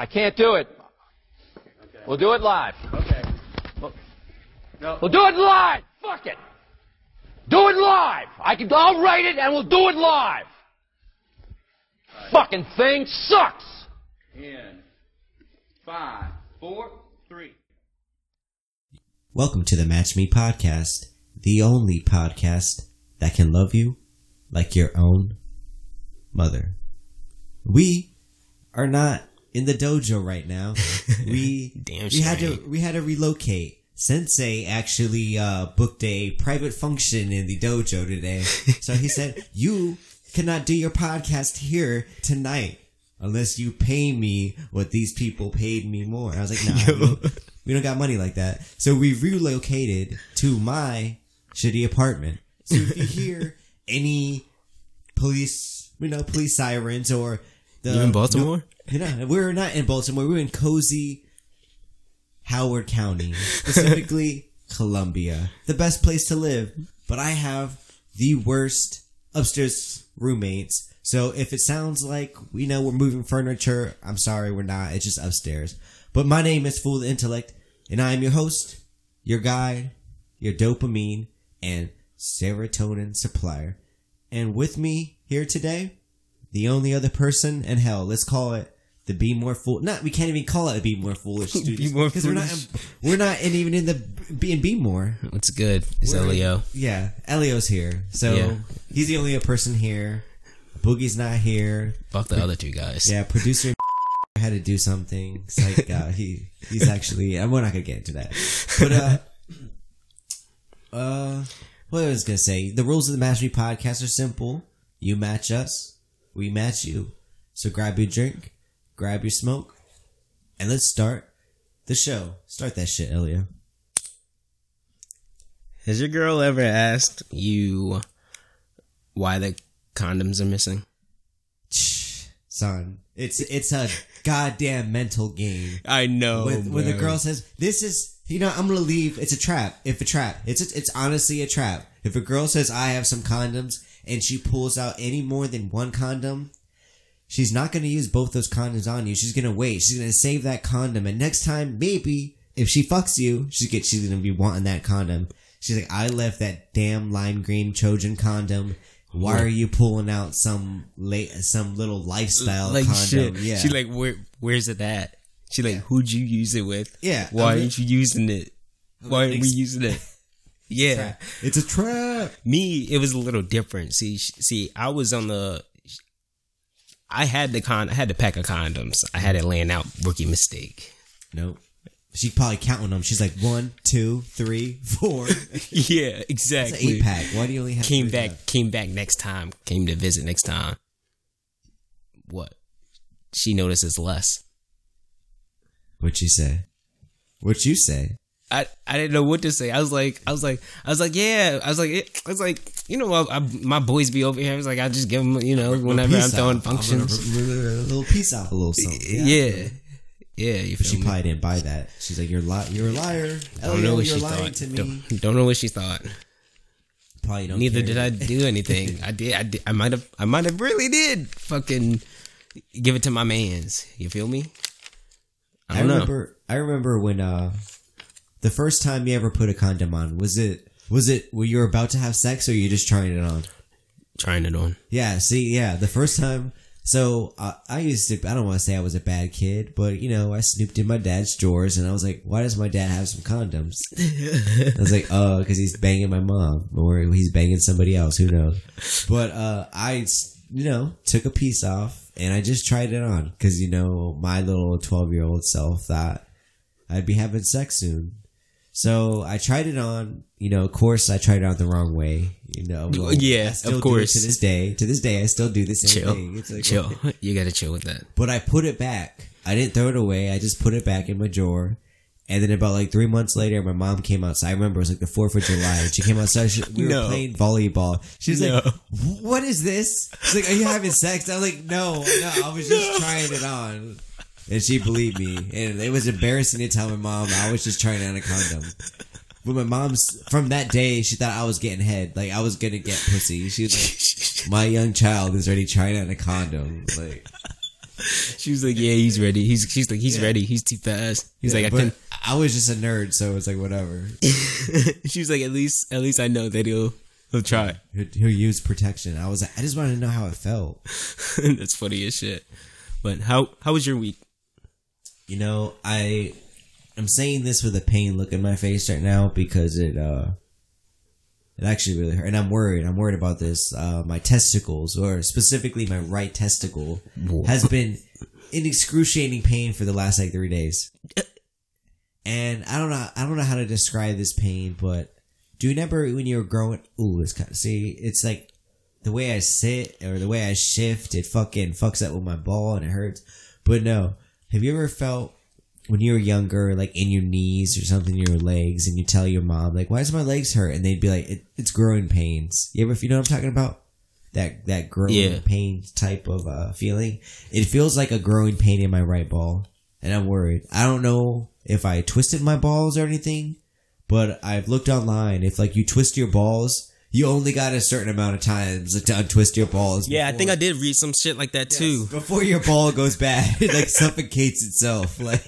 I can't do it. We'll do it live. Okay. No. We'll do it live. Fuck it. Do it live. I can. I'll write it and we'll do it live. Fucking thing sucks. In five, four, three. Welcome to the Match Me podcast, the only podcast that can love you like your own mother. We are not in the dojo right now. We Damn we had to we had to relocate. Sensei actually uh, booked a private function in the dojo today, so he said you cannot do your podcast here tonight unless you pay me what these people paid me more. I was like, nah, we don't, we don't got money like that. So we relocated to my shitty apartment. So if you hear any police, you know, police sirens or the You in Baltimore? You know, we're not in Baltimore. We're in cozy Howard County, specifically Columbia, the best place to live. But I have the worst upstairs roommates. So if it sounds like you know we're moving furniture, I'm sorry, we're not. It's just upstairs. But my name is Fool the Intellect, and I am your host, your guide, your dopamine and serotonin supplier. And with me here today, the only other person in hell. Let's call it the Be More Fool. Not we can't even call it a Be More Foolish More because we're not we're not in, even in the B and Be More. What's good? It's We're- Elio. Yeah, Elio's here, so Yeah. he's the only person here. Boogie's not here. Fuck the other two guys. Yeah, producer had to do something. It's like uh, he he's actually. I'm we're not gonna get into that. But uh, uh, what I was gonna say. The rules of the Me podcast are simple. You match us, we match you. So grab your drink, grab your smoke, and let's start the show. Start that shit, Elio. Has your girl ever asked you why the condoms are missing? Son, it's it's a goddamn mental game. I know. when, when the girl says, "This is," you know, I'm gonna leave. It's a trap. If a trap, it's a, it's honestly a trap. If a girl says, "I have some condoms," and she pulls out any more than one condom, she's not gonna use both those condoms on you. She's gonna wait. She's gonna save that condom, and next time, maybe if she fucks you, she's get she's gonna be wanting that condom. She's like, "I left that damn lime green Trojan condom." Why are you pulling out some late, some little lifestyle like condom? shit. Yeah, She like, where where's it at? She like, who'd you use it with? Yeah, Why I mean- aren't you using it? Why aren't we using it? Yeah. it's a trap. Me, it was a little different. See, see, I was on the. I had the con. I had the pack of condoms. I had it laying out. Rookie mistake. Nope. She's probably counting them. She's like one, two, three, four. Yeah, an exactly. eight pack. Why do you only have? came back. left? Came back next time. Came to visit next time. What? She notices less. What you say? What you say? I, I didn't know what to say. I was like, I was like, I was like, yeah. I was like, it, I was like, you know, I, I, my boys be over here. I was like, I just give them, you know, whenever I'm throwing out. Functions. a little piece out, a little something. Yeah, yeah. you But she me? probably didn't buy that. She's like, "You're li- You're a liar. I don't know what you're she lying thought. to me." Don't, don't know what she thought. Probably don't. Neither did I do anything. I did. I did. I might have. I might have really did. Fucking give it to my man's. You feel me? I I don't know. remember. I remember when uh, the first time you ever put a condom on was it was it were you about to have sex or you just trying it on? Trying it on. Yeah, see, yeah, the first time. So uh, I used to. I don't want to say I was a bad kid, but you know, I snooped in my dad's drawers, and I was like, "Why does my dad have some condoms?" I was like, "Oh, because he's banging my mom, or he's banging somebody else. Who knows?" But uh, I, you know, took a piece off, and I just tried it on because you know my little twelve-year-old self thought I'd be having sex soon. So I tried it on. You know, of course, I tried it on the wrong way. You know, well, Yeah, of course. to this day, to this day, I still do the same Chill. thing. It's like, chill. You gotta chill with that. But I put it back. I didn't throw it away. I just put it back in my drawer. And then about like three months later, my mom came outside. I remember it was like the Fourth of July. She came outside. She, we were playing volleyball. She was like, "What is this?" She's like, "Are you having sex?" I was like, "No, no. I was just trying it on." And she believed me. And it was embarrassing to tell my mom I was just trying on a condom. But my mom's from that day, she thought I was getting head, like I was gonna get pussy. She was like, "My young child is already trying on a condom." Like, She was like, "Yeah, he's ready." He's she's like, "He's ready. He's too fast." He's like, "I can." I was just a nerd, so it's like whatever. she was like, "At least, at least I know that he'll he'll try." He'll, he'll use protection. I was like, I just wanted to know how it felt. That's funny as shit. But how how was your week? You know, I I'm saying this with a pain look in my face right now because it uh it actually really hurt, and I'm worried. I'm worried about this. Uh, my testicles, or specifically my right testicle, has been in excruciating pain for the last like three days. And I don't know. I don't know how to describe this pain, but do you remember when you were growing? Ooh, it's kind of see. It's like the way I sit or the way I shift. It fucking fucks up with my ball and it hurts. But no, have you ever felt when you were younger, like in your knees or something, in your legs, and you tell your mom, like, "Why does my legs hurt?" And they'd be like, it, "It's growing pains." You ever, if you know what I'm talking about? That that growing Yeah. pain type of uh, feeling. It feels like a growing pain in my right ball, and I'm worried. I don't know if I twisted my balls or anything, but I've looked online. If like you twist your balls, you only got a certain amount of times to untwist your balls. Yeah, I think I did read some shit like that too. before your ball goes bad, it like suffocates itself. Like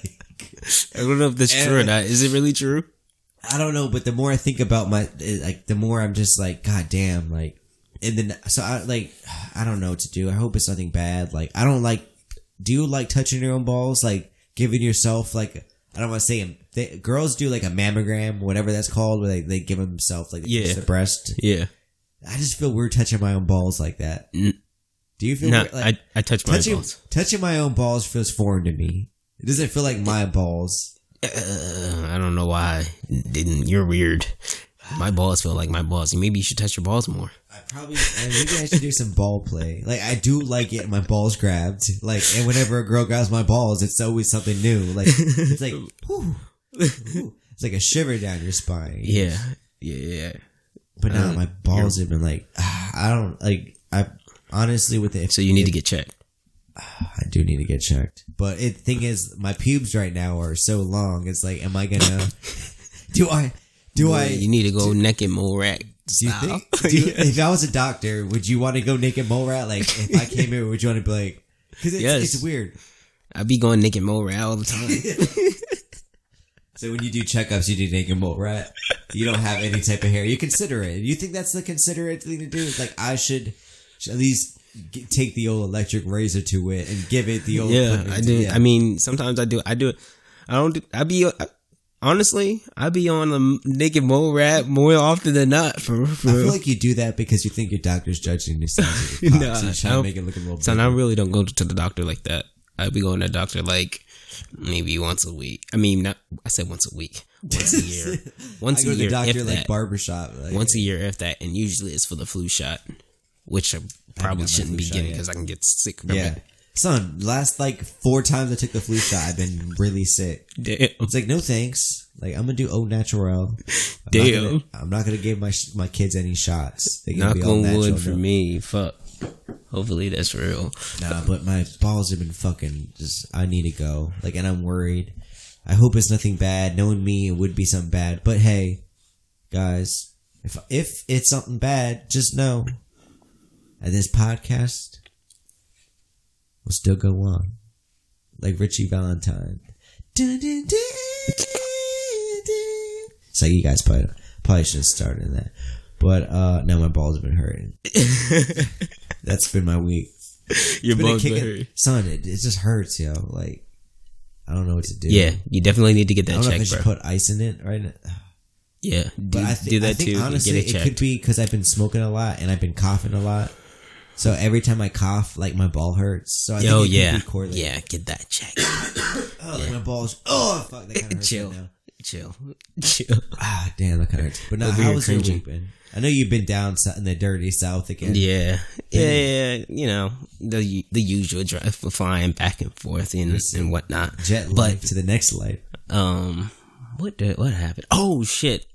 I don't know if that's true or not. Is it really true? I don't know, but the more I think about my like, the more I'm just like, God damn, like, and then so I like, I don't know what to do. I hope it's nothing bad. Like, I don't like. Do you like touching your own balls? Like giving yourself like. I don't want to say 'em- they, girls do like a mammogram, whatever that's called, where they, they give themselves like Yeah. their breast. Yeah. I just feel weird touching my own balls like that. Do you feel No, weird? Like, I I touched my touching balls. touching my own balls feels foreign to me. It doesn't feel like my balls. Uh, I don't know why. Didn't you're weird. My balls feel like my balls. Maybe you should touch your balls more. I probably maybe I should do some ball play. Like I do like it. My balls grabbed. Like and whenever a girl grabs my balls, it's always something new. Like it's like whew, whew. it's like a shiver down your spine. Yeah. Yeah. yeah. But now Um, my balls have been like I don't like I honestly with it. So you need to get checked. I do need to get checked. But it thing is, my pubes right now are so long. It's like, am I gonna? do I? Do I? you need to go naked mole rat. Do you think? Do you, If I was a doctor, would you want to go naked mole rat? Like, if I came here, would you want to be like? Because it's, Yes. it's weird. I'd be going naked mole rat all the time. So when you do checkups, you do naked mole rat. You don't have any type of hair. You consider it. You think that's the considerate thing to do? It's like I should, should at least get, take the old electric razor to it and give it the old. yeah, I do. yeah. I mean, sometimes I do. I do. I don't. Do, I be. Honestly, I be on the naked mole rat more often than not. For, for I feel like you do that because you think your doctor's judging of Nah, so I to make it look a little. Son. I really don't go to the doctor like that. I be going to the doctor like maybe once a week. I mean, not. I said once a week. Once a year. Once I go a to year. the doctor if like that. barbershop. Like, once a year, if that, and usually it's for the flu shot, which I probably my shouldn't be getting because I can get sick from yeah, it. Son. Last like four times I took the flu shot, I've been really sick. Damn. It's like no thanks. Like I'm gonna do au natural. I'm Not Damn. gonna, I'm not gonna give my my kids any shots. They gonna Knock be all on natural. wood for no. me. Fuck. Hopefully that's real. Nah, but my balls have been fucking. Just I need to go. Like, and I'm worried. I hope it's nothing bad. Knowing me, it would be something bad. But hey, guys, if if it's something bad, just know at this podcast will still go on, like Richie Valentine. Dun, dun, dun, dun. It's like you guys probably probably should have started that. But uh now my balls have been hurting. That's been my week. Your balls been in- hurt. son. It, it just hurts, yo. Like I don't know what to do. Yeah, you definitely need to get I that don't know if I checked, should bro. put ice in it right now. yeah, do, But I, thi- do that I think too. honestly, it could be because I've been smoking a lot and I've been coughing a lot. So every time I cough, like my ball hurts. So I Yo, think it could yeah, be correlated. yeah, get that checked. Oh, like my balls. Oh, fuck. That kind of hurts chill, right now. chill, chill. Ah, damn, that kind of hurts. But now, how was your week been? I know you've been down in the dirty south again. Yeah, yeah, yeah, you know the the usual drive for flying back and forth and and whatnot. Jet but life to the next life. um, what did what happened? Oh shit!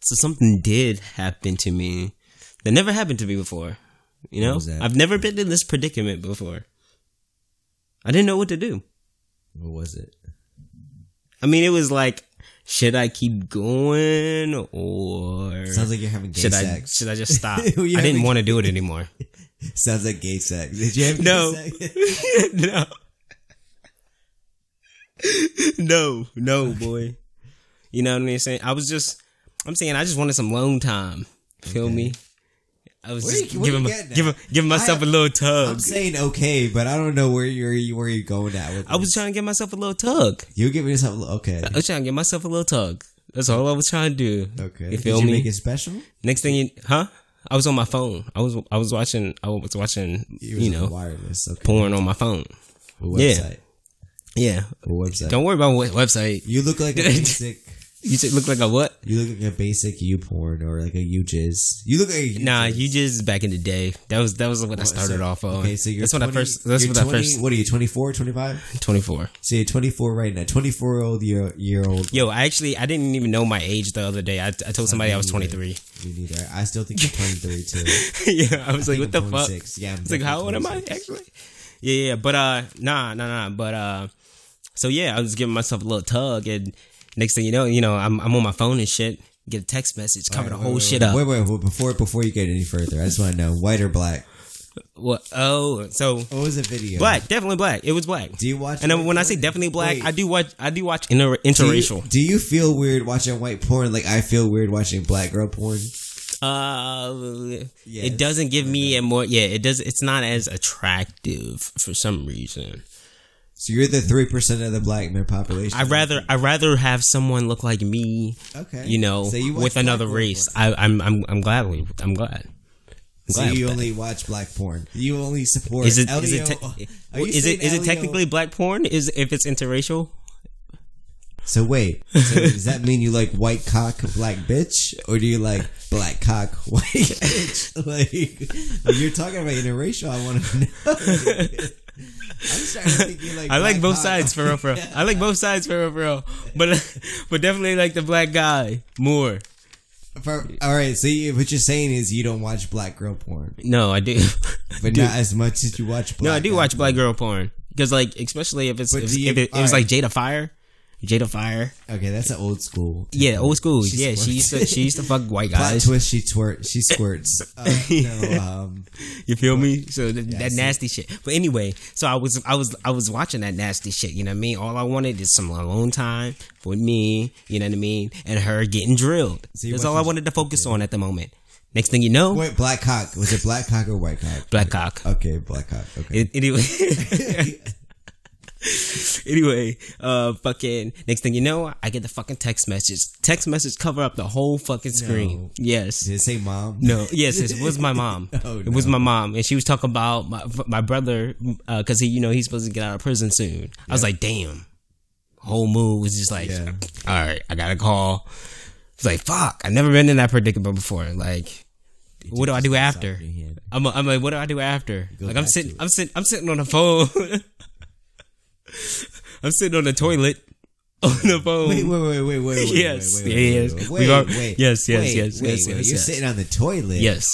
So something did happen to me that never happened to me before. You know. I've never been in this predicament before. I didn't know what to do. What was it? I mean, it was like, should I keep going or Sounds like you're having gay should I sex. should I just stop? I didn't want to do it anymore. Sounds like gay sex. Did you have No. gay sex? no, no, no, boy. You know what I'm saying? I was just, I'm saying, I just wanted some alone time. Feel me? I was just you- giving, my, giving, giving myself I- a little tug. I'm saying okay, but I don't know where you're where you're going at with. I was this. trying to give myself a little tug. You give yourself a little- okay. I was trying to give myself a little tug. That's all I was trying to do. Okay. You Did feel you me? make it special? Next thing you, huh? I was on my phone. I was, I was watching, I was watching, You, you know, wireless. Okay. porn on my phone. What yeah. website? Yeah. What website? Don't worry about what website. You look like a basic. You look like a what? You look like a basic YouPorn or like a YouJizz. You look like a Nah, YouJizz. back in the day. That was that was what I started So- off on. Okay, so you're that's 20, when I first. That's when I first. What are you? 24, 25? Twenty four. So you're 24 right now. 24 year old year year old. Yo, I actually I didn't even know my age the other day. I, I told somebody I was twenty three. Me neither. I still think you're 23 too. yeah, I was like, what the I'm fuck? 26. Yeah, I'm It's like, how old am I actually? Yeah, yeah, but uh, nah, nah, nah. But uh, so yeah, I was giving myself a little tug, and next thing you know, you know, I'm I'm on my phone and shit. Get a text message, cover the Wait, whole wait, shit wait, up. Wait, wait, wait, before before you get any further, I just want to know white or black. What? Oh, so What was the video? black, definitely black. It was black. Do you watch? And then when I say definitely black, Wait, I do watch. I do watch inter- do you- interracial. Do you feel weird watching white porn? Like I feel weird watching black girl porn. Uh, Yes. it doesn't give me a more. Yeah, it does. It's not as attractive for some reason. So you're the three percent of the black man population. I rather I rather have someone look like me. Okay. You know, So you with another race. I, I'm I'm I'm glad. we- I'm glad. I'm So glad you only watch black porn. You only support. that. is it is it te- is it is it technically black porn? Is if it's interracial? So wait, so does that mean you like white cock, black bitch, or do you like black cock, white bitch? Like you're talking about interracial, I want to know. I'm starting to think you like. I like both cock. sides for real, for real. I like both sides for real, for real. But but definitely like the black guy more. For- all right, so you, what you're saying is you don't watch black girl porn, No, I do. but Dude. not as much as you watch. Black No, I do watch porn. black girl porn because, like, especially if it's But if, you- if it, it was alright. like Jada Fire, Jada Fire. Okay, that's an old school. Yeah, old school. She yeah, she used to she used to fuck white guys. Plot twist, she twerk, she squirts. Uh, no, um, You feel me? So th- I that nasty shit. But anyway, so I was I was I was watching that nasty shit. You know what I mean? All I wanted is some alone time with me. You know what I mean? And her getting drilled. So That's all I wanted to focus on at the moment. Next thing you know, wait, black cock. Was it black cock or white cock? black cock. Okay, black cock. Okay. It- anyway. anyway, uh, fucking. Next thing you know, I get the fucking text message. Text message cover up the whole fucking screen. No. Yes. Did it say mom? No, yes, it was my mom. Oh, It was my mom, and she was talking about my my brother because he, you know, he's supposed to get out of prison soon. I was like, damn. Whole mood was just like, Yeah. all right, I got to call. It's like, fuck, I've never been in that predicament before. Like, what do I do after? I'm, I'm like, what do I do after? Like, I'm sitting. I'm sitting, I'm sitting on the phone. I'm sitting on the toilet on the phone. Wait, wait, wait, wait, wait. Yes, wait, wait, yeah, wait, yes. Wait, We've al- wait, yes, yes, yes, yes, yes, You're sitting on the toilet. yes.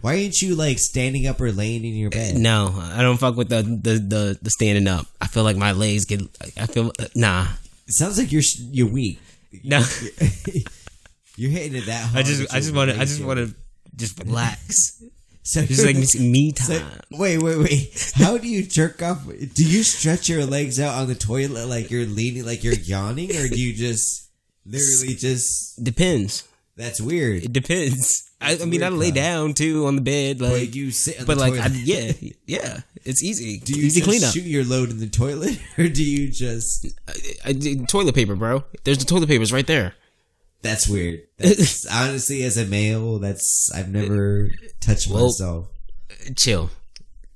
Why ain't you like standing up or laying in your uh, bed? No, I don't fuck with the the the, the standing up. I feel like my legs get. I feel uh, nah. It sounds like you're you're weak. No, You're hitting it that hard. I just I just want to I just want to just relax. So Just like me So, time. wait, wait, wait. How do you jerk off? Do you stretch your legs out on the toilet like you're leaning, like you're yawning, or do you just literally just? Depends. That's weird. It depends. I, I mean, I lay down too on the bed, like. You sit on but the like. I, yeah, yeah, it's easy. do you easy just cleanup. shoot your load in the toilet, or do you just? I, I- toilet paper, bro. There's the toilet papers right there. That's weird. That's honestly, as a male, that's I've never touched Well- myself Chill,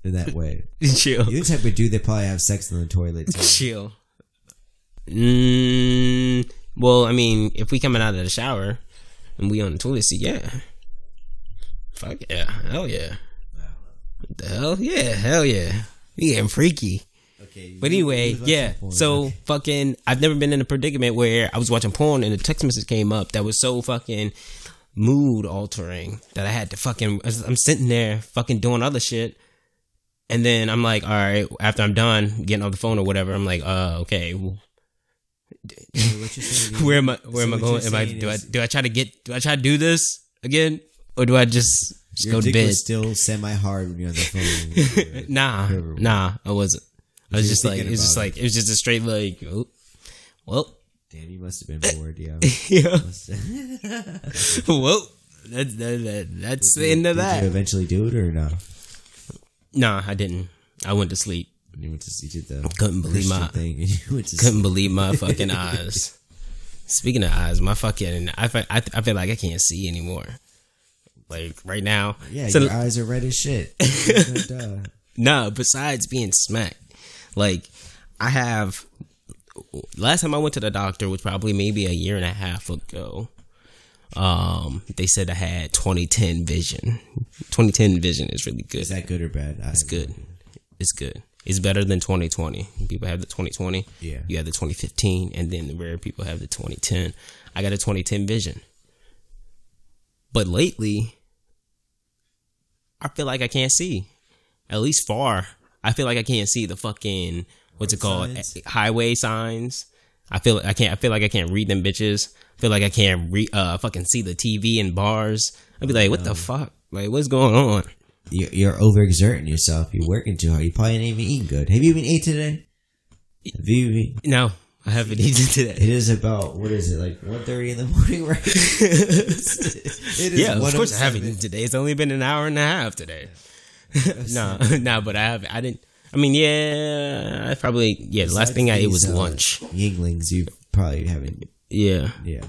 in that way. chill. You're the type of dude that probably have sex in the toilet. Too. chill. Mm, well, I mean, if we coming out of the shower and we on the toilet seat, yeah. Fuck yeah, hell yeah. What the hell yeah, hell yeah. We getting freaky. Okay, But anyway, you was watching yeah. So Okay. fucking, I've never been in a predicament where I was watching porn and a text message came up that was so fucking mood altering that I had to fucking. I'm sitting there fucking doing other shit, and then I'm like, all right. After I'm done getting off the phone or whatever, I'm like, uh, okay. well, So what you're saying is- Where am I? Where so am I going? Am I? Do I? Do I try to get? Do I try to do this again, or do I just, just go to bed? still semi hard when you're on the phone. Nah, nah, I wasn't. I was just like, it was just like, it was just a straight like, oh, Well, Damn, you must have been bored, yo. yeah. Must- well, that's that, that, that's the end of you that. Did you eventually do it or no? Nah, I didn't. I went to sleep. You went to you did the Couldn't believe my thing. You couldn't believe my fucking eyes. Speaking of eyes, my fucking I feel, I, I feel like I can't see anymore. Like right now, Yeah, So- your eyes are red as shit. No, besides being smacked, like I have. Last time I went to the doctor was probably maybe a year and a half ago. Um, they said I had 2010 vision. 2010 vision is really good. Is that good or bad? It's good. It's good. It's better than 2020. People have the 2020. Yeah. You have the 2015, and then the rare people have the 2010. I got a 2010 vision. But lately, I feel like I can't see. At least far. I feel like I can't see the fucking what's it called signs? highway signs. I feel I can't. I feel like I can't read them bitches. I feel like I can't re, uh fucking see the TV in bars. I'd be like, what the fuck? Like, what's going on? You're, you're overexerting yourself. You're working too hard. You probably ain't even eating good. Have you even ate today? Have you even? No, I haven't eaten today. It is about what is it like 1.30 in the morning, right? it is Yeah, of course I haven't eaten today. It's only been an hour and a half today. no, no, but I have. I didn't. I mean, yeah, I probably yeah. The last thing I ate was uh, lunch. Yuenglings, you probably haven't. Yeah, Yeah.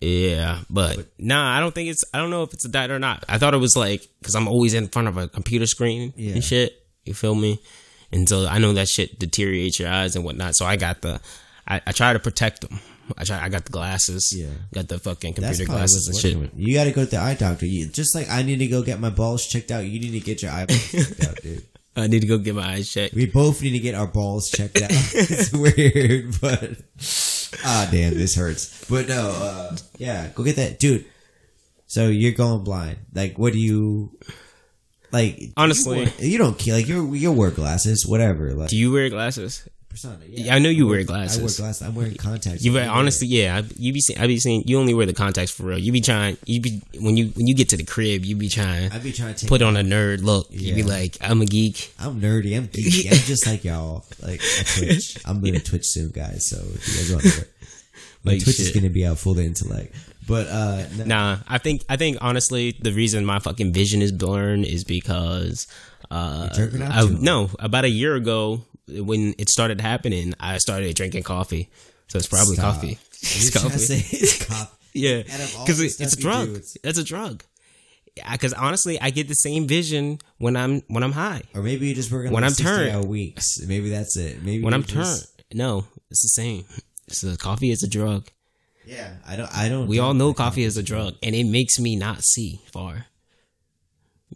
yeah, but nah, I don't think it's. I don't know if it's a diet or not. I thought it was like because I'm always in front of a computer screen Yeah. and shit. You feel me? And so I know that shit deteriorates your eyes and whatnot. So I got the. I, I try to protect them. I try. I got the glasses. Yeah. Got the fucking computer glasses and shit. with- You got to go to the eye doctor. You, just like I need to go get my balls checked out. You need to get your eyeballs checked out, dude. I need to go get my eyes checked. We both need to get our balls checked out. it's weird, but ah, damn, this hurts. But no, uh, yeah, go get that, dude. So you're going blind. Like, what do you like? do you Honestly. wear- you, don't care. Like, you you wear glasses, whatever. Like, Do you wear glasses? Persona. Yeah, I know you I wear I glasses. I wear glasses. I'm wearing contacts. You Yeah. wear, honestly, yeah. I- You be seeing, I be seeing. You only wear the contacts for real. You be trying. You be when you when you get to the crib. You be trying. I be trying to put on a nerd look. You be like, I'm a geek. I'm nerdy. I'm geeky. I'm just like y'all. Like Twitch. I'm gonna Twitch soon, guys. So if you guys want to, my Like Twitch is gonna be out full of intellect. But uh, no, Nah, I think I think honestly, the reason my fucking vision is blurred is because uh, You're jerking off I, no, about a year ago when it started happening, I started drinking coffee. So it's probably Stop. coffee. It's coffee. it's coffee. Yeah, Out of all because the it's a drug. do, it's- That's a drug. Because honestly, I get the same vision when I'm when I'm high. Or maybe you just working When like I'm turned. weeks. Maybe that's it. Maybe When I'm just- turned, no, it's the same. So coffee is a drug. Yeah, I don't. I don't. We all know coffee is a drug, and it makes me not see far.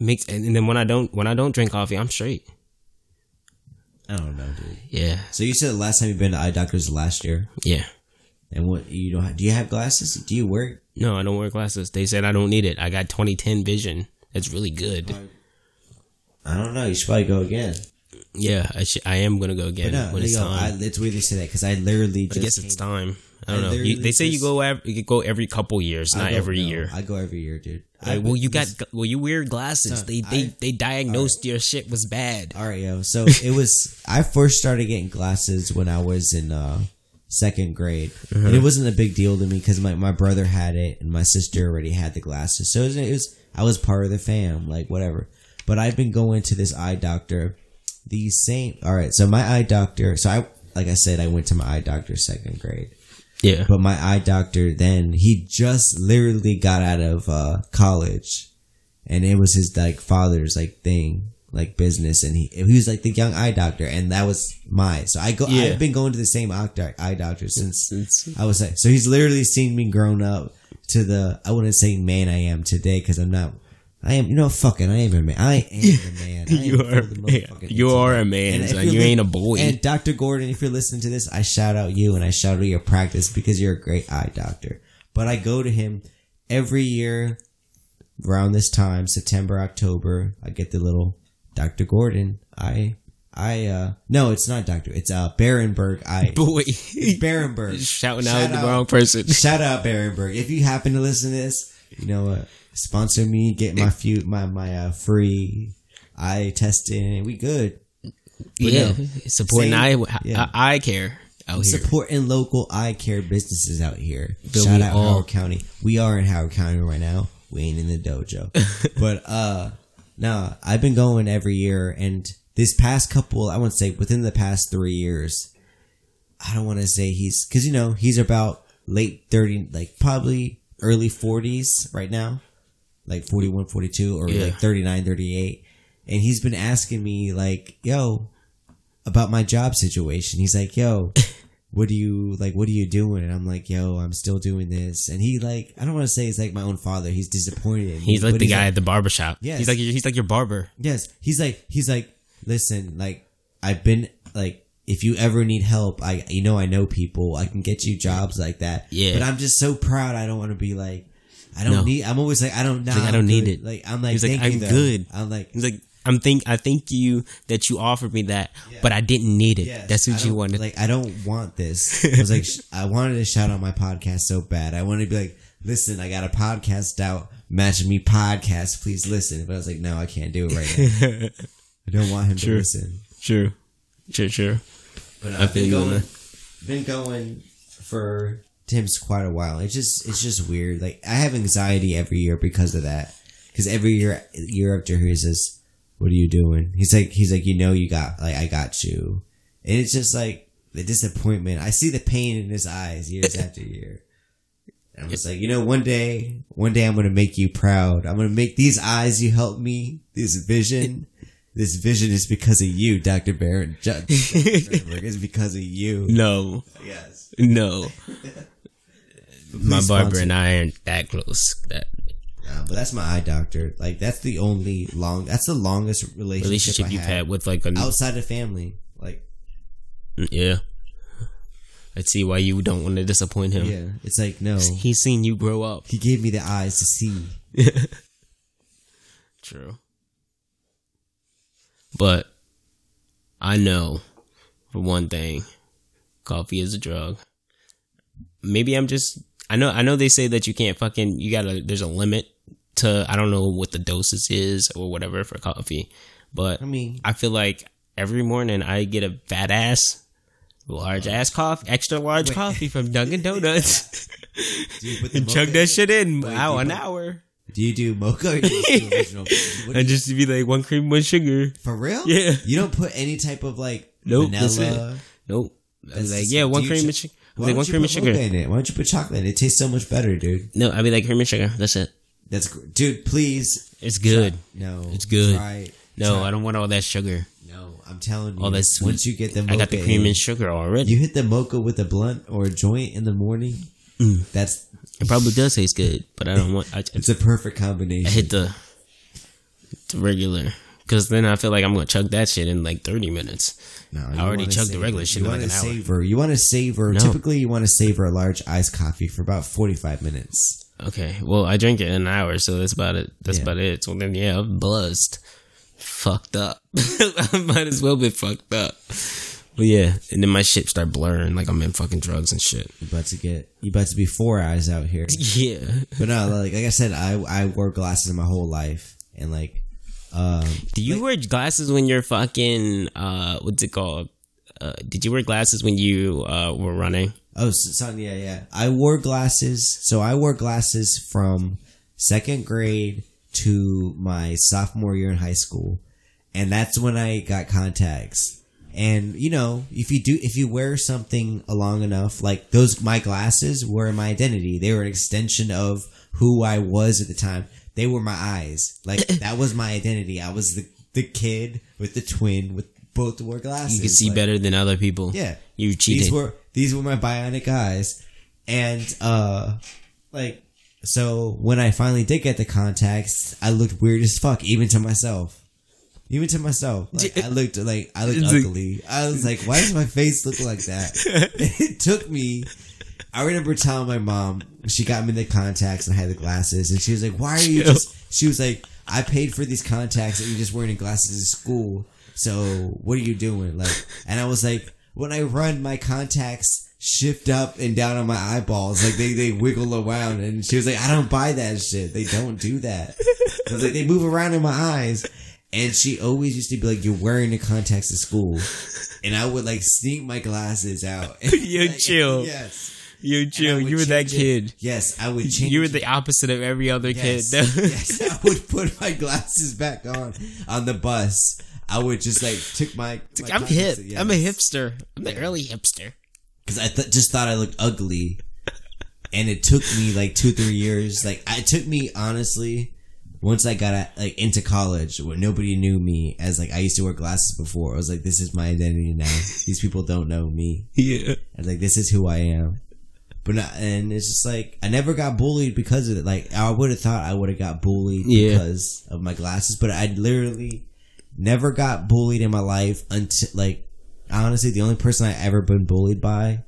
Makes and, and then when I don't when I don't drink coffee, I'm straight. I don't know, dude. Yeah, So you said the last time you've been to eye doctors last year, yeah. and what you don't? Have, do you have glasses? Do you wear? No, I don't wear glasses. They said I don't need it. I got 2010 vision. That's really good. I don't know. You should probably go again. Yeah, I, sh- I am gonna go again No, when it's yo, I, it's weird to say that because I literally just. I guess it's time. I don't know. You, they say you go every, you go every couple years, I not go- every no, year. I go every year, dude. I well, you got well, you wear glasses. Son, they they I- they diagnosed your shit was bad. All right, yo. So it was. I first started getting glasses when I was in uh, second grade, Uh-huh. and it wasn't a big deal to me because my, my brother had it and my sister already had the glasses. So it was, it was. I was part of the fam, like whatever. But I've been going to this eye doctor. The same. All right. So my eye doctor. So I, like I said, I went to my eye doctor second grade. Yeah, But my eye doctor then he just literally got out of uh, college, and it was his like father's like thing, like business, and he he was like the young eye doctor, and that was mine. So I go. Yeah. I've been going to the same eye doctor since Since- I was like. So he's literally seen me grown up to the. I wouldn't say man I am today because I'm not. I am, know, fucking, I am a man. I am the man. I am You are- full of motherfucking you are a man, son. You ain't a boy. And Dr. Gordon, if you're listening to this, I shout out you and I shout out your practice because you're a great eye doctor. But I go to him every year around this time, September, October. I get the little Dr. Gordon. I, I, uh, no, it's not Dr. It's, uh, Barenberg. I, boy, it's Barenberg. shouting Shout out the wrong person. Shout out Barenberg. If you happen to listen to this, you know what? Sponsor me, get my few my my uh, free eye testing. We good. yeah, no, supporting same- eye yeah. eye care. out here. supporting local eye care businesses out here. But Shout out all- Howard County. We are in Howard County right now. We ain't in the dojo. but uh no, I've been going every year and this past couple I want to say within the past three years, I don't want to say he's because you know, he's about late thirty like probably early forties right now. Like 41, 42 or Yeah. like 39, 38. And he's been asking me like, yo, about my job situation. He's like, "Yo, what do you like? What are you doing?" And I'm like, "Yo, I'm still doing this." And he like, I don't want to say he's like my own father. He's disappointed. He's like the guy at the barber shop. Yes. He's like he's like your barber. yes, he's like, he's like, listen, like I've been like. If you ever need help, I you know I know people. I can get you jobs like that. Yeah. But I'm just so proud. I don't want to be like, I don't No. need. I'm always like, I don't. Nah, like, I don't need it. Like I'm like, He's like, I'm though. good. I'm like, He's like, I'm think I thank you that you offered me that, but I didn't need it. Yes, That's what you wanted. Like, I don't want this. I was like, sh- I wanted to shout out my podcast so bad. I wanted to be like, listen, I got a podcast out. Matching me podcast. Please listen. But I was like, no, I can't do it right now. I don't want him Sure. to listen. Sure, sure, sure. But I've been going, been going for Tim's quite a while. It's just, it's just weird. Like, I have anxiety every year because of that. Because every year, year after he says, "What are you doing?" He's like, he's like, you know, you got like, I got you, and it's just like the disappointment. I see the pain in his eyes years after year. And I'm just like, you know, one day, one day I'm gonna make you proud. I'm gonna make these eyes you helped me, this vision. This vision is because of you, Dr. Barron. Ju- It's because of you. No, Yes. no. My Please barber and I aren't that close. That Uh, but that's my eye doctor. Like that's the only long. That's the longest relationship, relationship I you've had had with like a outside of family. Like yeah. I see why you don't want to disappoint him. yeah, it's like no. He's seen you grow up. He gave me the eyes to see. True. But I know for one thing, coffee is a drug. Maybe I'm just I know I know they say that you can't fucking you gotta there's a limit to I don't know what the doses is or whatever for coffee. But I mean, I feel like every morning I get a fat ass large ass coffee extra large coffee from Dunkin' Donuts. put and chug that shit in Wait, wow, an hour. Do you do mocha or do you do original? And just to be like one cream, one sugar. for real? Yeah. You don't put any type of like Nope, vanilla. Nope. I was like, yeah, one cream and sugar. Why Like don't one you cream and put sugar. in it? Why don't you put chocolate? in it? It tastes so much better, dude. No, I be like cream and sugar. That's it. That's dude. Please, It's good. no, It's good. Try, No, try- I don't want all that sugar. No, I'm telling you. All that sweet. Once you get the mocha, I got the cream and sugar already. You hit the mocha with a blunt or a joint in the morning. Mm. That's It probably does taste good, but I don't want. I, it's a perfect combination. I hit the, the regular because then I feel like I'm gonna chug that shit in like 30 minutes. No, I already chugged the regular shit You in like an hour. savor. You want to savor. No. Typically, you want to savor a large iced coffee for about forty-five minutes. Okay, well I drink it in an hour, so that's about it. That's Yeah. about it. So then, yeah, I'm buzzed, fucked up. I might as well be fucked up. Yeah, and then my shit start blurring like I'm in fucking drugs and shit. You about to get. You about to be four eyes out here. Yeah, But no, like like I said, I I wore glasses my whole life, and like, um, Do you wear glasses when you're fucking uh what's it called? Uh, did you wear glasses when you uh were running? Oh, so, so- yeah, yeah. I wore glasses. So I wore glasses from second grade to my sophomore year in high school, and that's when I got contacts. And you know, if you do, if you wear something long enough, like those, my glasses were my identity. They were an extension of who I was at the time. They were my eyes. Like that was my identity. I was the the kid with the twin with both wore glasses. You can see Like, better than other people. yeah. You cheated. These were these were my bionic eyes. And uh like so when I finally did get the contacts, I looked weird as fuck, even to myself. Even to myself. Like, I looked like I looked ugly. I was like, why does my face look like that? it took me I remember telling my mom she got me the contacts and I had the glasses and she was like, Why are you Chill. just she was like, I paid for these contacts and you're just wearing glasses in school. So what are you doing? Like and I was like, when I run my contacts shift up and down on my eyeballs, like they, they wiggle around and she was like, I don't buy that shit. They don't do that. I was like, they move around in my eyes. And she always used to be like, You're wearing the contacts at school. and I would like sneak my glasses out. You Like, chill. Yes. You chill. You were that change it. kid. Yes, I would change. You were the opposite of every other yes, kid. yes, I would put my glasses back on on the bus. I would just like took my. my I'm hip. contacts- I'm a hipster. I'm the early hipster. because I th- just thought I looked ugly, and it took me like two three years. Like it took me honestly, once I got at, like into college, where nobody knew me as like I used to wear glasses before. I was like, this is my identity now. These people don't know me. Yeah. I was like, this is who I am. But not, and it's just like I never got bullied because of it. Like I would have thought I would have got bullied Yeah. because of my glasses, but I literally never got bullied in my life until like honestly the only person I ever been bullied by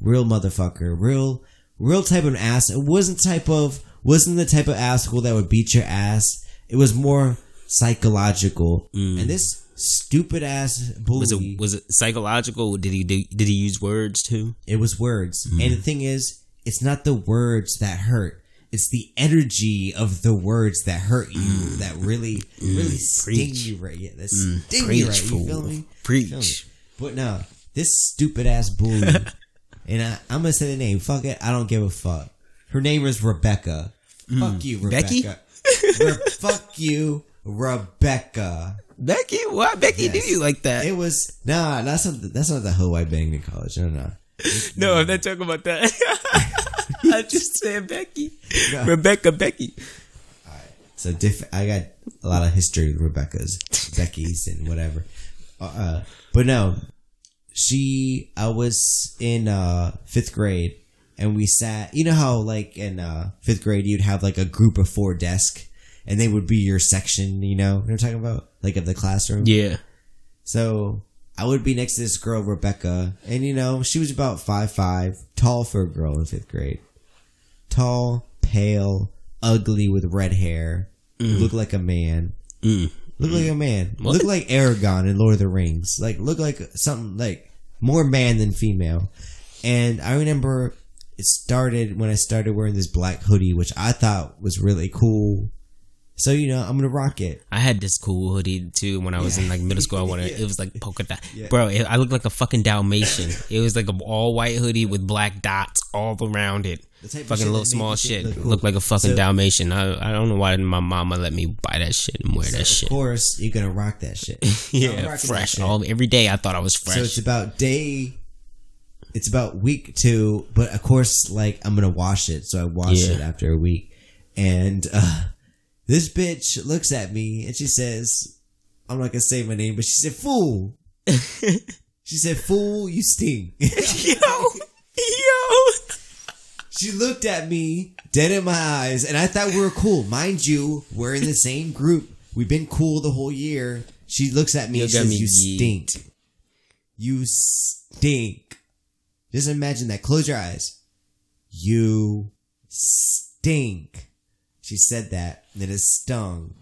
real motherfucker real real type of ass it wasn't type of wasn't the type of asshole that would beat your ass it was more psychological mm. and this stupid ass bully Mm. Was it was it psychological? Did he do, did he use words too? it was words. Mm. And the thing is, it's not the words that hurt. It's the energy of the words that hurt you mm. that really, really sting Preach. you right. Yeah, that sting you right. You feel me? Preach. Feel me? But no, this stupid ass bully, and I, I'm gonna say the name. Fuck it, I don't give a fuck. Her name is Rebecca. Fuck you, Rebecca. Becky? Re- fuck you, Rebecca. Becky, why Becky Yes. do you like that? It was nah. That's not. That's not the hoe I banged in college. No, no. no, I'm not talking about that. I just said Becky, No. Rebecca, Becky. All right. So diff- I got a lot of history with Rebecca's, Becky's, and whatever. Uh, uh, but no, she. I was in uh, fifth grade, and we sat. You know how like in uh, fifth grade you'd have like a group of four desk, and they would be your section. You know, what I'm talking about, like of the classroom. Yeah, So I would be next to this girl, Rebecca, and you know, she was about five five, tall for a girl in fifth grade. Tall, pale, ugly with red hair, look like a man. Mm. Look like a man. What? Look like Aragorn in Lord of the Rings. Like look like something like more man than female. And I remember it started when I started wearing this black hoodie, which I thought was really cool. So you know, I'm gonna rock it. I had this cool hoodie too when I was in like middle school. I wanted Yeah. it was like polka dot, Yeah. bro. It, I looked like a fucking Dalmatian. it was like an all white hoodie with black dots all around it. Fucking little small shit. look Looked like a fucking So- Dalmatian. I I don't know why my mama let me buy that shit and wear that Of shit. Of course, you're gonna rock that shit. Yeah, fresh. shit. All every day I thought I was fresh. So it's about day. It's about week two, but of course, like I'm gonna wash it, so I wash Yeah. it after a week. And uh, this bitch looks at me and she says, "I'm not gonna say my name, but she said, fool." she said, "Fool, you stink." yo, yo. she looked at me dead in my eyes, and I thought we were cool. Mind you, we're in the same group. We've been cool the whole year. She looks at me You and says, me "You geeked. stink. You stink." Just imagine that. Close your eyes. You stink. She said that, and it stung.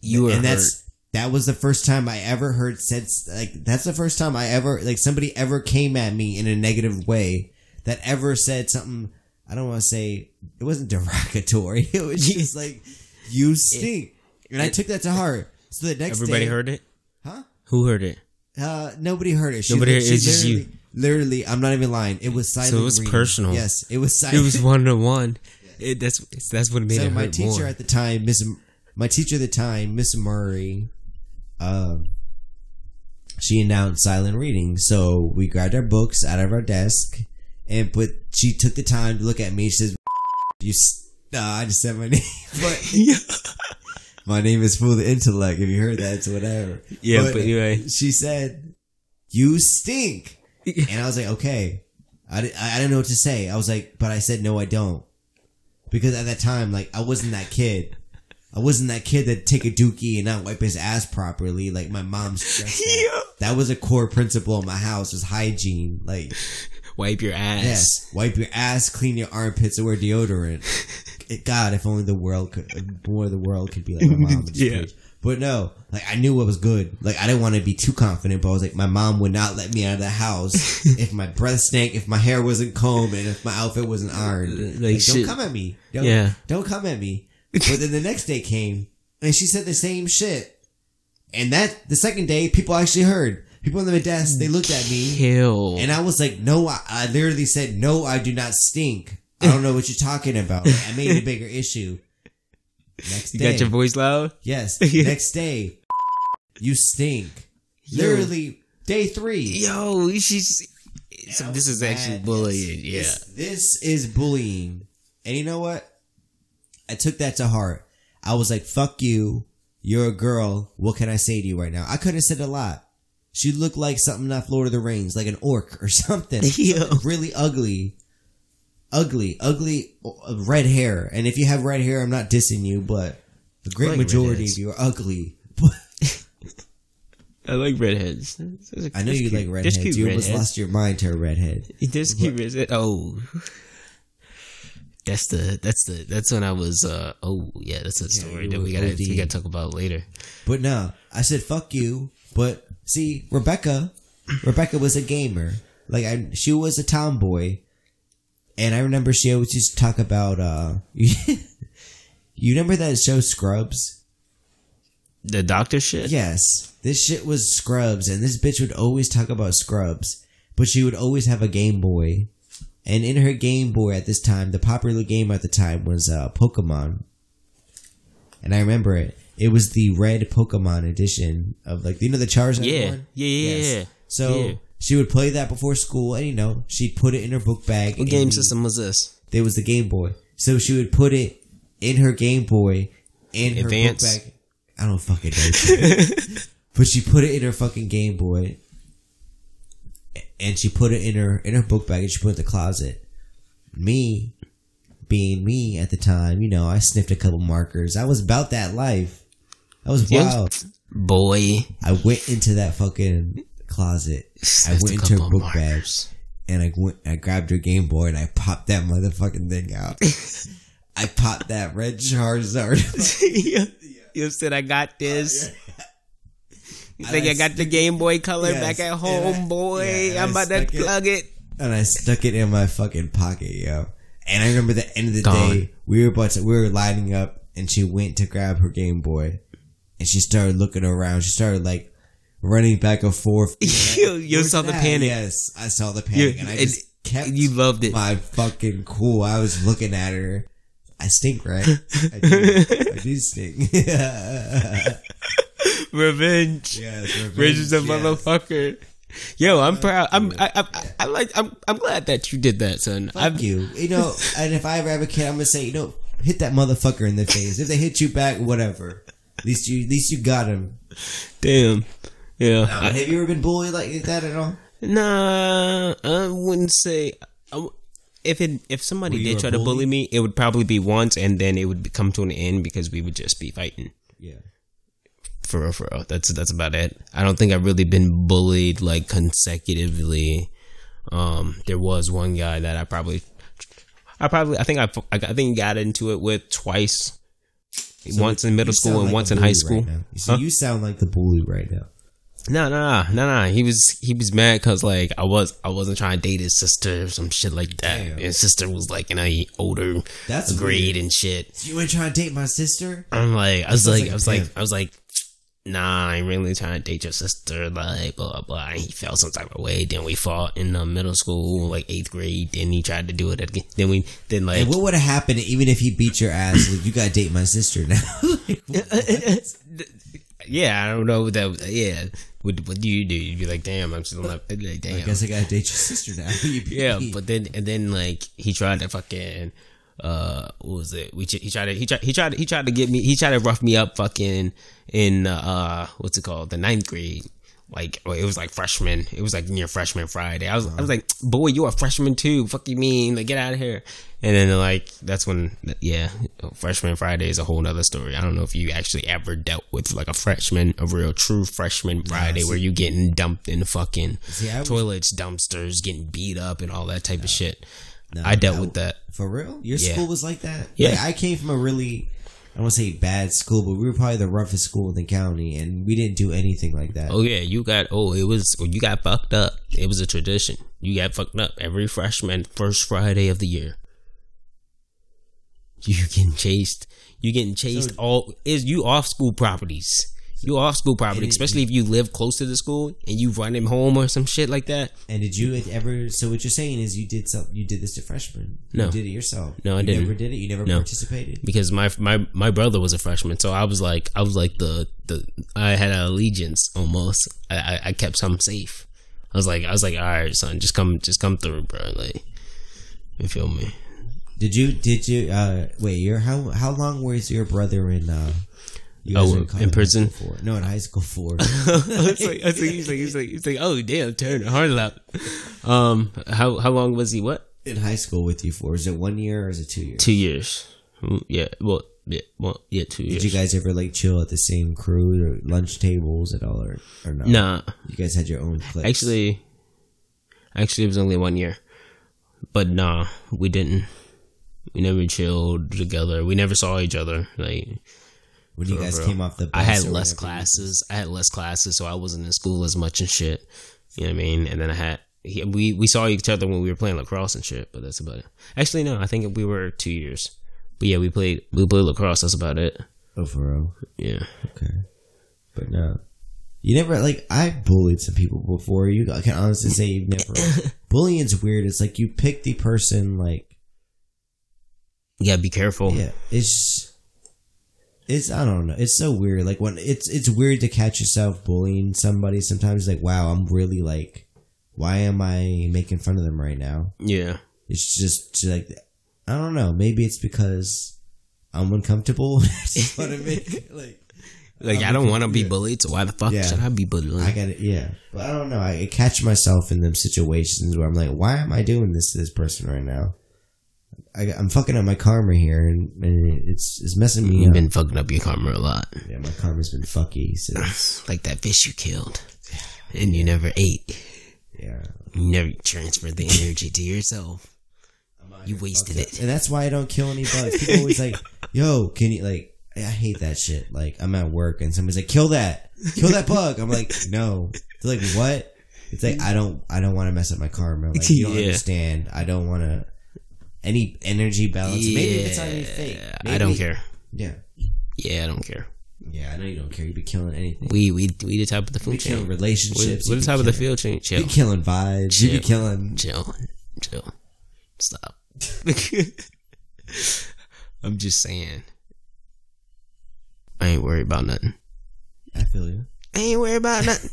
You and hurt. that's that was the first time I ever heard said like that's the first time I ever like somebody ever came at me in a negative way that ever said something. I don't want to say it wasn't derogatory. It was just like you stink, and I took that to heart. So the next Everybody day, heard it. Huh? Who heard it? Uh, nobody heard it. She, Nobody heard it, it's just you. Literally- I'm not even lying. It was silent. So it was reading. personal. Yes, it was silent. It was one to one. It that's that's what made so it my hurt teacher more. at the time, Miss, my teacher at the time, Miss Murray, um, she announced silent reading. So we grabbed our books out of our desk, and but she took the time to look at me. She says, "You." Nah, I just said my name, but my name is Fool the Intellect. If you heard that, it's whatever. Yeah, but anyway. she said, "You stink," and I was like, "Okay." I, di- I I didn't know what to say. I was like, but I said no, I don't, because at that time, like, I wasn't that kid. I wasn't that kid that take a dookie and not wipe his ass properly. Like my mom stressed that. Yeah. That was a core principle in my house was hygiene. Like, Wipe your ass. yes, wipe your ass, clean your armpits, and wear deodorant. God, if only the world could, more the world could be like my mom. Yeah. preach. But no, like I knew what was good. Like I didn't want to be too confident, but I was like, my mom would not let me out of the house if my breath stank, if my hair wasn't combed, and if my outfit wasn't ironed. Like, Like, don't come at me. Don't, Yeah. don't come at me. But then the next day came, and she said the same shit. And that the second day, people actually heard. People on the desk, they looked at me, Kill. and I was like, "No," I, I literally said, "No, I do not stink." I don't know what you're talking about. I made a bigger issue. Next you day, got your voice loud? yes. Next day, you stink. Literally, day three. Yo, she's. So this is actually Bad. bullying. Yeah. This, this is bullying. And you know what? I took that to heart. I was like, fuck you. You're a girl. What can I say to you right now? I could have said a lot. She looked like something off Lord of the Rings, like an orc or something. Yo. Something really ugly. Ugly, ugly uh, red hair. And if you have red hair, I'm not dissing you, but the great like majority redheads. of you are ugly. I like redheads. I know you like redheads. There's cute You almost redheads. lost your mind to a redhead. There's cute redheads. Oh. That's the that's the that's when I was uh oh yeah that's a story you that we gotta OD. we gotta talk about later. But no, I said fuck you. But see, Rebecca, Rebecca was a gamer. Like I, she was a tomboy, and I remember she always used to talk about. uh You remember that show Scrubs? The doctor shit. Yes, this shit was Scrubs, and this bitch would always talk about Scrubs. But she would always have a Game Boy, and in her Game Boy at this time, the popular game at the time was uh, Pokemon. And I remember it. It was the red Pokemon edition of like you know the Charizard Yeah. one. Yeah, yeah, yeah. So Yeah. She would play that before school, and you know she'd put it in her book bag. What game system was this? There was the Game Boy, so she would put it in her Game Boy in her Advance? book bag. I don't fucking know, but she put it in her fucking Game Boy, and she put it in her in her book bag, and she put it in the closet. Me, being me at the time, you know, I sniffed a couple markers. I was about that life. I was wild. Boy. I went into that fucking closet. I went into her book bag and I went. I grabbed her Game Boy and I popped that motherfucking thing out. I popped that red Charizard. you, you said I got oh, this. You think I I got the Game Boy Color Yes, back at home, I- boy? yeah, I'm about to stuck it- plug it. and I stuck it in my fucking pocket, yo. And I remember the end of the Gone. day, we were about to, we were lining up, and she went to grab her Game Boy, and she started looking around. She started like running back and forth. you you saw the that? panic. Yes, I saw the You- panic, and I and just kept. you loved it. My fucking cool. I was looking at her. I stink, right? I do. I do stink. Revenge. yes, Revenge is a yes. motherfucker. Yo, I'm proud. I'm I, I, I like. I'm I'm glad that you did that, son. Fuck I'm, you. You know, and if I ever have a kid, I'm gonna say, you know, hit that motherfucker in the face. If they hit you back, whatever. At least you, at least you got him. Damn. Yeah. Now, have you ever been bullied like that at all? Nah, I wouldn't say. I If it if somebody Were did try to bully? me, it would probably be once, and then it would come to an end because we would just be fighting. Yeah. For real, for real. That's that's about it. I don't think I've really been bullied like consecutively. Um, there was one guy that I probably, I probably, I think I, I think got into it with twice. once in middle school and like once in high school. Right see, Huh? you sound like the bully right now. No, no, no, no, no. He was he was mad because like I was I wasn't trying to date his sister or some shit like that. Damn. His sister was like in a older That's grade weird. and shit. So you ain't trying to date my sister? I'm like, I was like, like I was like. I was like, nah, I ain't really trying to date your sister. Like, blah blah blah. And he felt some type of way. Then we fought in uh, middle school, like eighth grade. Then he tried to do it again. Then we, then like, And what would have happened even if he beat your ass? Like, you gotta date my sister now. Like? yeah, I don't know that. Yeah, what what do you do? You'd be like, damn, I'm still not. Like, damn. I guess I gotta date your sister now. Yeah, but then and then like he tried to fucking uh what was it? We ch- he tried to he tried he tried he tried to get me he tried to rough me up fucking in uh what's it called the ninth grade. Like oh, it was like freshman. It was like near freshman Friday. I was I was uh-huh. like, boy, you a freshman too. Fuck you mean? Like get out of here. And then like that's when yeah, freshman Friday is a whole nother story. I don't know if you actually ever dealt with like a freshman, a real true freshman Friday where you getting dumped in the fucking See, was- toilets, dumpsters, getting beat up, and all that type of shit. No, I dealt no. with that. For real? Your Yeah. school was like that? Yeah. Like, I came from a really, I don't say bad school, but we were probably the roughest school in the county, and we didn't do anything like that. Oh yeah, you got oh it was you got fucked up. It was a tradition. You got fucked up every freshman first Friday of the year. You getting chased. You getting chased all is you off school properties. You off school property, especially if you live close to the school and you run him home or some shit like that. And did you ever? So what you're saying is you did some, you did this to freshmen. No. you did it yourself. No, I you didn't. Never did it. You never No. participated. because my my my brother was a freshman, so I was like I was like the the I had an allegiance almost. I I, I kept some safe. I was like I was like all right, son, just come just come through, bro. Like you feel me? Did you? Did you? uh Wait, you're how how long was your brother in? uh you Oh, guys were in prison? For? No, in high school for. it's like, it's like he's like he's like he's like oh damn, turn hard lap. Um, how how long was he? What in high school with you for? Is it one year or is it two years? two years? Mm, Yeah, well yeah, well yeah, two Did you guys ever like chill at the same crew or lunch tables at all, or, or no? Nah, You guys had your own cliques. actually, actually it was only one year, but nah, we didn't. We never chilled together. We never saw each other. Like when you guys real. came off the, bus I had less classes. I had less classes, so I wasn't in school as much and shit. You know what I mean? And then I had he, we we saw each other when we were playing lacrosse and shit. But that's about it. Actually, no, I think we were two years. But yeah, we played we played lacrosse. That's about it. Oh, for real? Yeah. Okay. But no. You never, like, I've bullied some people before. You I can honestly say you've never. Bullying's weird. It's like you pick the person, like, Yeah, be careful. yeah, it's. It's I don't know. It's so weird. Like when it's it's weird to catch yourself bullying somebody. Sometimes like wow, I'm really like, why am I making fun of them right now? Yeah. It's just like I don't know. Maybe it's because I'm uncomfortable. I just want to make like Like I'm I don't want to be bullied, so why the fuck Yeah. should I be bullied? I got it. Yeah, but I don't know. I catch myself in them situations where I'm like, why am I doing this to this person right now? I, I'm fucking up my karma here, and, and it's it's messing me up. You've up. been fucking up your karma a lot. yeah, my karma's been fucky since. Like that fish you killed, and you never ate. Yeah, You never transferred the energy to yourself. You wasted it. and that's why I don't kill any bugs. People always like, "Yo, can you like?" I hate that shit. Like I'm at work and somebody's like, "Kill that, kill that bug." I'm like, "No." They're like, "What?" It's like I don't, I don't want to mess up my karma. Like you don't Yeah. understand. I don't want to any energy balance. Maybe if it's not even fake. I don't care. Yeah, Yeah, I don't care. yeah. I know you don't care. You be killing anything. We we we the top of the You food killing chain. relationships. We're you the top of the killing- field chain. You Chill, be killing vibes. You be killing. chill, chill. Stop. I'm just saying. I ain't worried about nothing. I feel you. I ain't worried about nothing.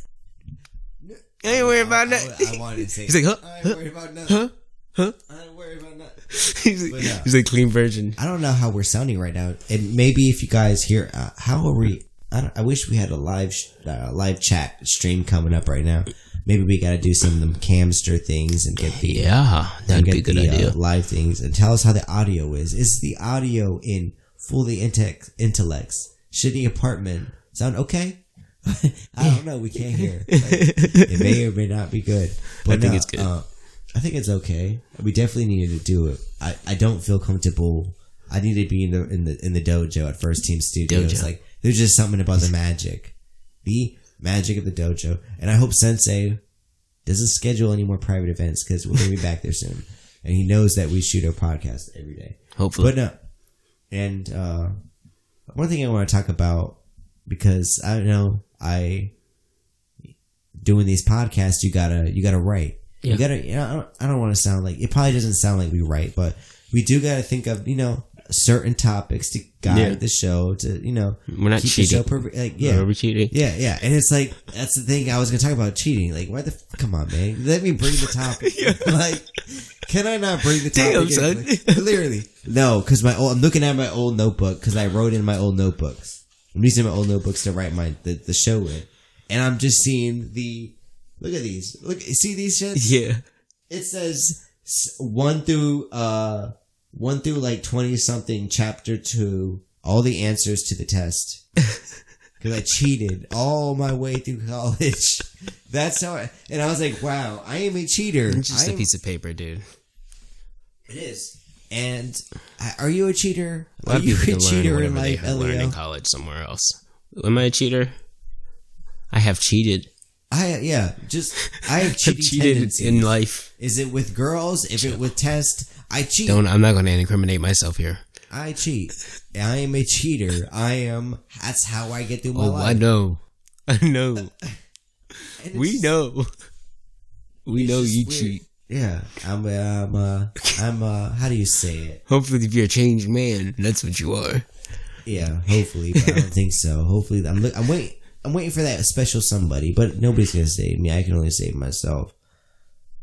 I ain't worried about nothing. I, I wanted to say. He's like, huh? I ain't worried about nothing. Huh? Huh? I ain't worried about nothing. he's, But like, he's like clean version. I don't know how we're sounding right now, and maybe if you guys hear, uh, how are we? I, don't, I wish we had a live sh- uh, live chat stream coming up right now. Maybe we got to do some of them camster things and get the Yeah, that'd get be a good the, uh, idea. live things and tell us how the audio is. Is the audio in fully inte- intellects shitty apartment sound okay? I don't know. We can't hear. Like, it may or may not be good. But think no, it's good. Uh, I think it's okay. We definitely needed to do it. I, I don't feel comfortable. I need to be in the in the in the dojo at First Team Studios. Dojo. Like there's just something about the magic, the magic of the dojo. And I hope Sensei doesn't schedule any more private events because we're gonna be back there soon. And he knows that we shoot our podcast every day. Hopefully, But no, and uh, one thing I want to talk about because I don't know I doing these podcasts. You gotta you gotta write. Yeah. You gotta. You know, I don't, I don't want to sound like it. Probably doesn't sound like we write, but we do gotta think of you know certain topics to guide Yeah. the show to you know we're not keep the show cheating. perfect. Like Yeah, yeah, we're cheating. yeah, yeah, and it's like that's the thing I was gonna talk about cheating. Like, why the f- come on, man? Let me bring the topic. Like, can I not bring the topic? Damn, son. Like, literally, no, because my old, I'm looking at my old notebook because I wrote in my old notebooks. I'm using my old notebooks to write my the, the show in, and I'm just seeing the look at these. Look, see these shits. Yeah, It says one through uh one through like twenty something chapter two. All the answers to the test because I cheated all my way through college. That's how. I, and I was like, wow, I am a cheater. it's just I a piece of paper, dude. It is. And I- are you a cheater? A Are you a cheater in they life, learned in college somewhere else. Am I a cheater? I have cheated. I yeah, just I have cheating cheated tendencies. in life. Is it with girls? If it with test, I cheat. Don't. I'm not going to incriminate myself here. I cheat. I am a cheater. I am. That's how I get through my Oh, life. I know. I know. We know. We know you weird. cheat. Yeah, I'm. I'm. Uh, I'm. Uh, how do you say it? Hopefully, if you're a changed man, that's what you are. Yeah, hopefully, but I don't think so. Hopefully, I'm. I'm waiting. I'm waiting for that special somebody, but nobody's gonna save me. I can only save myself.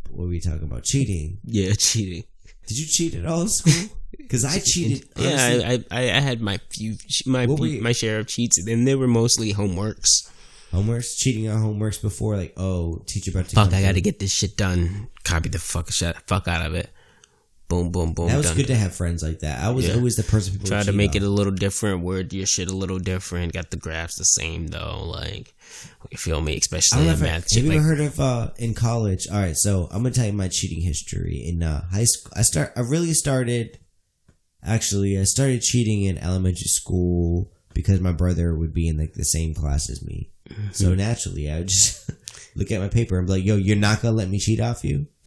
But What were we talking about? Cheating. Yeah, cheating. Did you cheat at all in school? Because I cheated. honestly. Yeah, I, I I had my few my few- my share of cheats, and they were mostly homeworks. homeworks, cheating on homeworks before, like, oh, teacher about to Fuck, I got to get this shit done. Copy the fuck shut fuck out of it. Boom, boom, boom. That was good to have friends like that. I was Yeah. always the person people Try to make on. it a little different. Word your shit a little different. Got the graphs the same though. Like you feel me, I especially know in I, math. have you like, ever heard of uh, in college? All right, so I'm gonna tell you my cheating history in uh, high school. I start. I really started. Actually, I started cheating in elementary school because my brother would be in like the same class as me. So Mm-hmm. naturally, I would just look at my paper and be like, "Yo, you're not gonna let me cheat off you."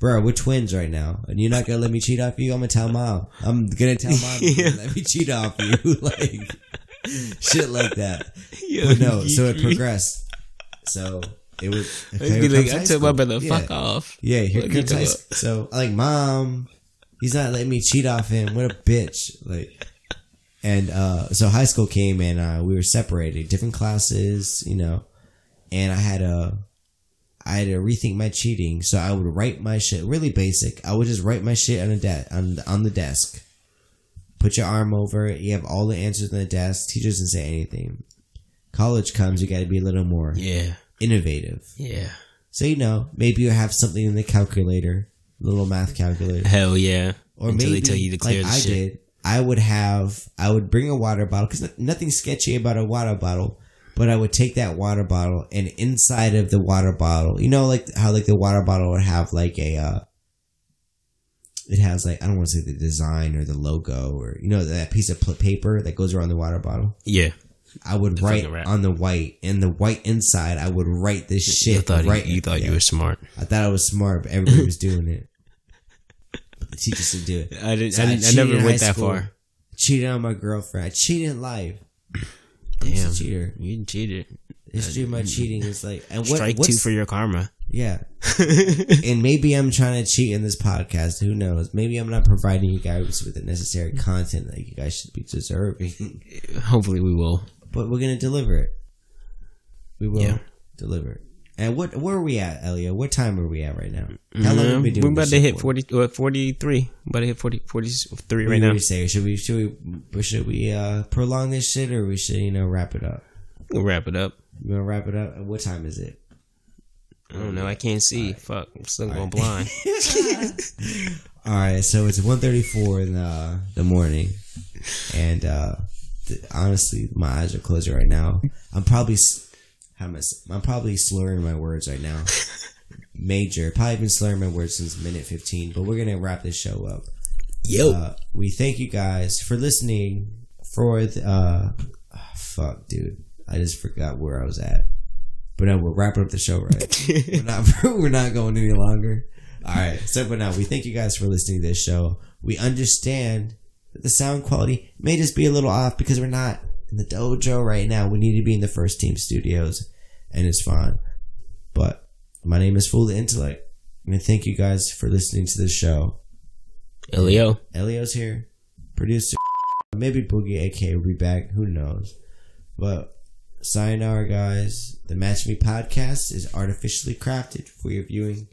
Bro, we're twins right now, and you're not gonna let me cheat off you. I'm gonna tell mom. I'm gonna tell mom to let me cheat off you, like shit like that. Yo, But no, so it progressed. So it was. Be like, I told my brother, Yeah. fuck off. Yeah, here Look, comes high school. So I like, mom, he's not letting me cheat off him. What a bitch! Like, and uh, so high school came and uh, we were separated, different classes, you know, and I had a. I had to rethink my cheating, so I would write my shit really basic. I would just write my shit on a de- on on the desk. Put your arm over it. You have all the answers on the desk. Teacher doesn't say anything. College comes, you got to be a little more Yeah, innovative. yeah. So you know, maybe you have something in the calculator, little math calculator, Hell yeah. or Until maybe they tell you to clear like the I shit. did. I would have, I would bring a water bottle because nothing sketchy about a water bottle. But I would take that water bottle and inside of the water bottle, you know, like how like the water bottle would have like a, uh, it has like I don't want to say the design or the logo or you know that piece of paper that goes around the water bottle. Yeah. I would The write on the white, and the white inside, I would write this shit. you thought, right, you, you, thought you were smart. I thought I was smart, but everybody was doing it. But the teachers would do it. I didn't. So I, I didn't, I never went that school. far. Cheated on my girlfriend. I cheated in life. Damn, just a cheater. you cheated. The uh, history of my cheating is like, and what? Strike two for your karma. yeah. and maybe I'm trying to cheat in this podcast. Who knows? Maybe I'm not providing you guys with the necessary content that you guys should be deserving. Hopefully, we will. but we're gonna deliver it. We will Yeah. deliver it. And what? Where are we at, Elio? What time are we at right now? How long have we been doing We're about to hit for? 40, uh, 43. About to hit 40, 43 What right now. we say? Should we should we should we uh, prolong this shit or we should you know wrap it up? We'll wrap it up. You wanna wrap it up? And What time is it? I don't know. I can't see. Fuck. I'm still going blind. All right, so it's 1.34 in the the morning, and uh, th- honestly, my eyes are closed right now. I'm probably s- how am I? I'm probably slurring my words right now. Major, probably been slurring my words since minute 15. But we're gonna wrap this show up. Yo. Uh, we thank you guys for listening. For the, uh, fuck, dude, I just forgot where I was at. But no, we're wrapping up the show, right? we're not we're not going any longer. All right. So, but now we thank you guys for listening to this show. We understand that the sound quality may just be a little off because we're not in the dojo right now. We need to be in the first team studios, and it's fine. But my name is Fool the Intellect. And thank you guys for listening to this show. Elio. Elio's here, producer. Maybe Boogie AK will be back. Who knows? But sayonara, guys. The Match Me podcast is artificially crafted for your viewing.